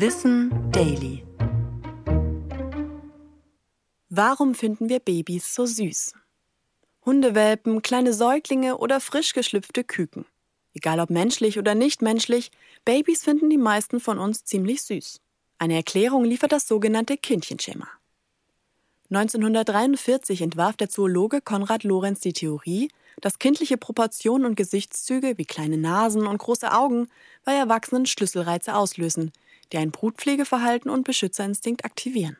Wissen Daily. Warum finden wir Babys so süß? Hundewelpen, kleine Säuglinge oder frisch geschlüpfte Küken. Egal ob menschlich oder nicht menschlich, Babys finden die meisten von uns ziemlich süß. Eine Erklärung liefert das sogenannte Kindchenschema. 1943 entwarf der Zoologe Konrad Lorenz die Theorie, dass kindliche Proportionen und Gesichtszüge wie kleine Nasen und große Augen bei Erwachsenen Schlüsselreize auslösen, die ein Brutpflegeverhalten und Beschützerinstinkt aktivieren.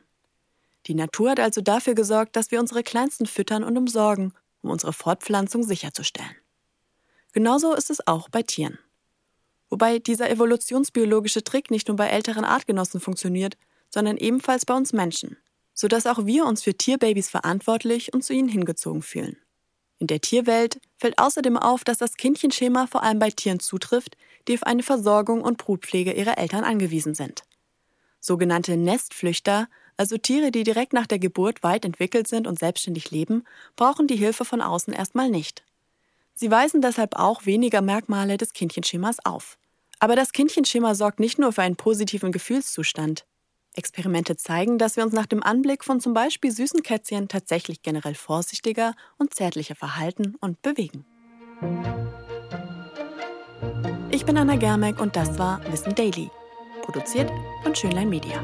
Die Natur hat also dafür gesorgt, dass wir unsere Kleinsten füttern und umsorgen, um unsere Fortpflanzung sicherzustellen. Genauso ist es auch bei Tieren. Wobei dieser evolutionsbiologische Trick nicht nur bei älteren Artgenossen funktioniert, sondern ebenfalls bei uns Menschen sodass auch wir uns für Tierbabys verantwortlich und zu ihnen hingezogen fühlen. In der Tierwelt fällt außerdem auf, dass das Kindchenschema vor allem bei Tieren zutrifft, die auf eine Versorgung und Brutpflege ihrer Eltern angewiesen sind. Sogenannte Nestflüchter, also Tiere, die direkt nach der Geburt weit entwickelt sind und selbstständig leben, brauchen die Hilfe von außen erstmal nicht. Sie weisen deshalb auch weniger Merkmale des Kindchenschemas auf. Aber das Kindchenschema sorgt nicht nur für einen positiven Gefühlszustand. Experimente zeigen, dass wir uns nach dem Anblick von zum Beispiel süßen Kätzchen tatsächlich generell vorsichtiger und zärtlicher verhalten und bewegen. Ich bin Anna Germeck und das war Wissen Daily, produziert von Schönlein Media.